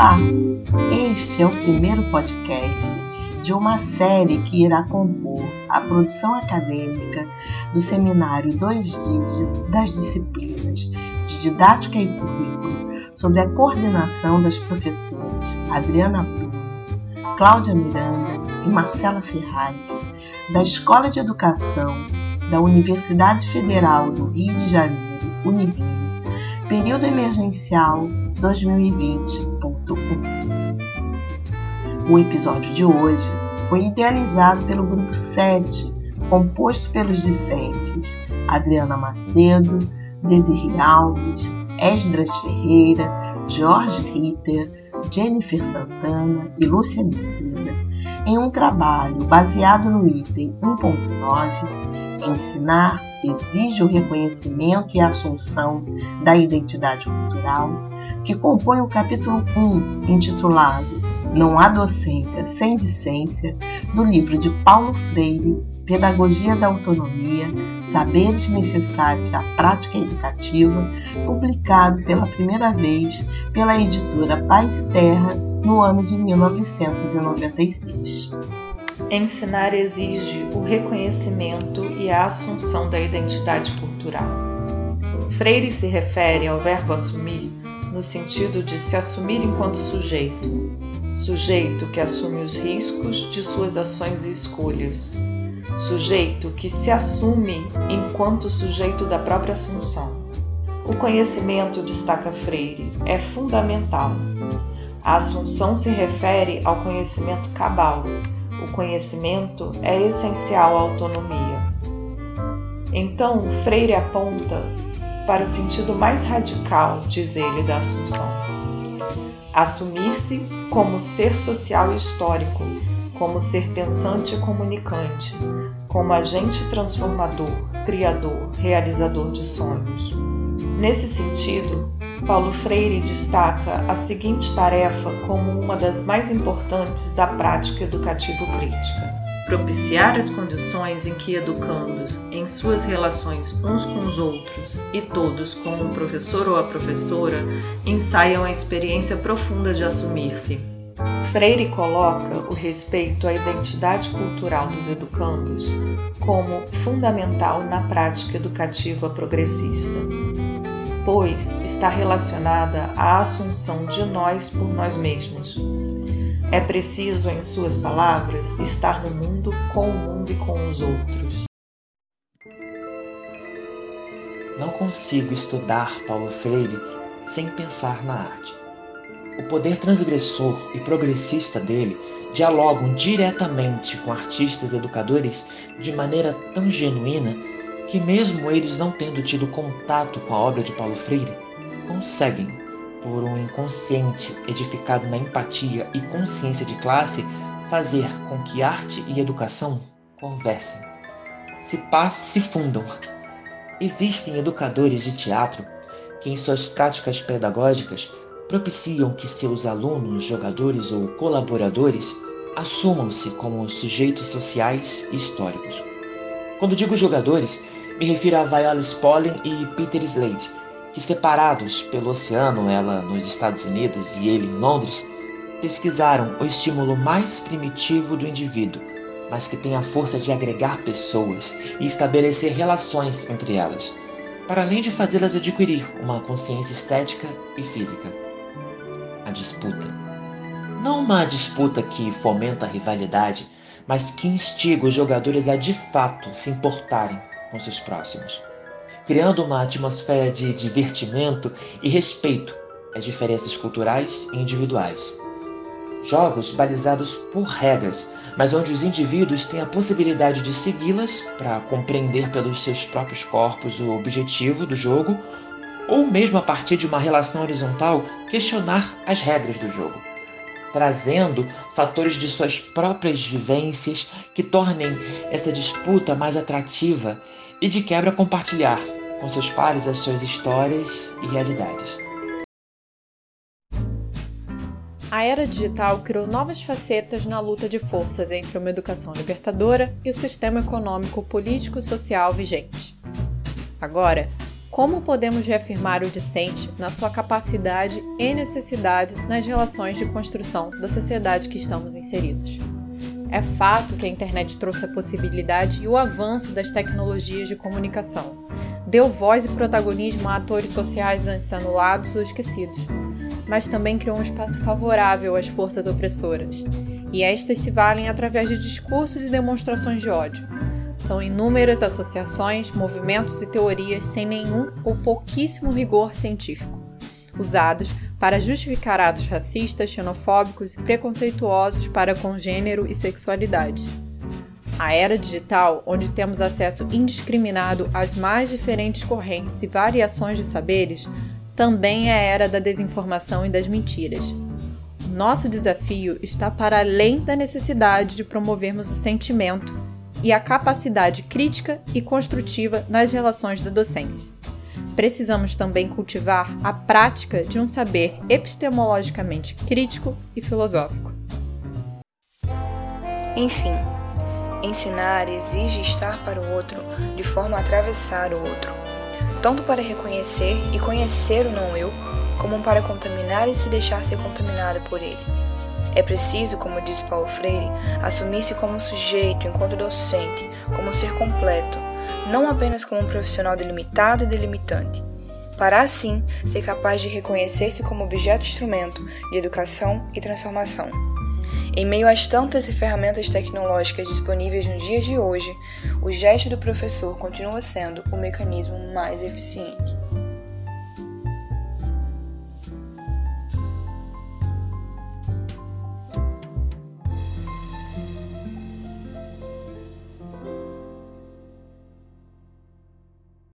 Olá! Este é o primeiro podcast de uma série que irá compor a produção acadêmica do seminário 2D das disciplinas de Didática e Currículo sobre a coordenação das professoras Adriana Bruno, Cláudia Miranda e Marcela Ferraz, da Escola de Educação da Universidade Federal do Rio de Janeiro, Univille, período emergencial 2020.1. O episódio de hoje foi idealizado pelo grupo 7, composto pelos discentes Adriana Macedo, Desirri Alves, Esdras Ferreira, Jorge Ritter, Jennifer Santana e Lúcia Nicida, em um trabalho baseado no item 1.9, Ensinar exige o reconhecimento e a assunção da identidade cultural, que compõe o capítulo 1, intitulado Não há docência sem discência, do livro de Paulo Freire, Pedagogia da Autonomia, Saberes Necessários à Prática Educativa, publicado pela primeira vez pela editora Paz e Terra no ano de 1996. Ensinar exige o reconhecimento e a assunção da identidade cultural. Freire se refere ao verbo assumir no sentido de se assumir enquanto sujeito, sujeito que assume os riscos de suas ações e escolhas, sujeito que se assume enquanto sujeito da própria assunção. O conhecimento, destaca Freire, é fundamental. A assunção se refere ao conhecimento cabal, o conhecimento é essencial à autonomia. Então, Freire aponta para o sentido mais radical, diz ele, da Assunção. Assumir-se como ser social e histórico, como ser pensante e comunicante, como agente transformador, criador, realizador de sonhos. Nesse sentido, Paulo Freire destaca a seguinte tarefa como uma das mais importantes da prática educativo-crítica: propiciar as condições em que educandos, em suas relações uns com os outros e todos com o professor ou a professora, ensaiam a experiência profunda de assumir-se. Freire coloca o respeito à identidade cultural dos educandos como fundamental na prática educativa progressista pois está relacionada à assunção de nós por nós mesmos. É preciso, em suas palavras, estar no mundo com o mundo e com os outros. Não consigo estudar Paulo Freire sem pensar na arte. O poder transgressor e progressista dele dialogam diretamente com artistas educadores de maneira tão genuína que, mesmo eles não tendo tido contato com a obra de Paulo Freire, conseguem, por um inconsciente edificado na empatia e consciência de classe, fazer com que arte e educação conversem, se pá, se fundam. Existem educadores de teatro que, em suas práticas pedagógicas, propiciam que seus alunos, jogadores ou colaboradores assumam-se como sujeitos sociais e históricos. Quando digo jogadores, me refiro a Viola Spolin e Peter Slade, que separados pelo oceano, ela nos Estados Unidos e ele em Londres, pesquisaram o estímulo mais primitivo do indivíduo, mas que tem a força de agregar pessoas e estabelecer relações entre elas, para além de fazê-las adquirir uma consciência estética e física. A disputa. Não uma disputa que fomenta a rivalidade, mas que instiga os jogadores a de fato se importarem com seus próximos, criando uma atmosfera de divertimento e respeito às diferenças culturais e individuais. Jogos balizados por regras, mas onde os indivíduos têm a possibilidade de segui-las para compreender pelos seus próprios corpos o objetivo do jogo, ou mesmo a partir de uma relação horizontal questionar as regras do jogo trazendo fatores de suas próprias vivências que tornem essa disputa mais atrativa e de quebra compartilhar com seus pares as suas histórias e realidades. A era digital criou novas facetas na luta de forças entre uma educação libertadora e o sistema econômico, político e social vigente. Agora, como podemos reafirmar o discente na sua capacidade e necessidade nas relações de construção da sociedade que estamos inseridos. É fato que a internet trouxe a possibilidade e o avanço das tecnologias de comunicação. Deu voz e protagonismo a atores sociais antes anulados ou esquecidos, mas também criou um espaço favorável às forças opressoras. E estas se valem através de discursos e demonstrações de ódio. São inúmeras associações, movimentos e teorias sem nenhum ou pouquíssimo rigor científico, usados para justificar atos racistas, xenofóbicos e preconceituosos para com gênero e sexualidade. A era digital, onde temos acesso indiscriminado às mais diferentes correntes e variações de saberes, também é a era da desinformação e das mentiras. Nosso desafio está para além da necessidade de promovermos o sentimento e a capacidade crítica e construtiva nas relações da docência precisamos também cultivar a prática de um saber epistemologicamente crítico e filosófico. Enfim, ensinar exige estar para o outro de forma a atravessar o outro, tanto para reconhecer e conhecer o não-eu, como para contaminar e se deixar ser contaminado por ele. É preciso, como disse Paulo Freire, assumir-se como sujeito enquanto docente, como ser completo, não apenas como um profissional delimitado e delimitante, para assim ser capaz de reconhecer-se como objeto instrumento de educação e transformação. Em meio às tantas ferramentas tecnológicas disponíveis nos dias de hoje, o gesto do professor continua sendo o mecanismo mais eficiente.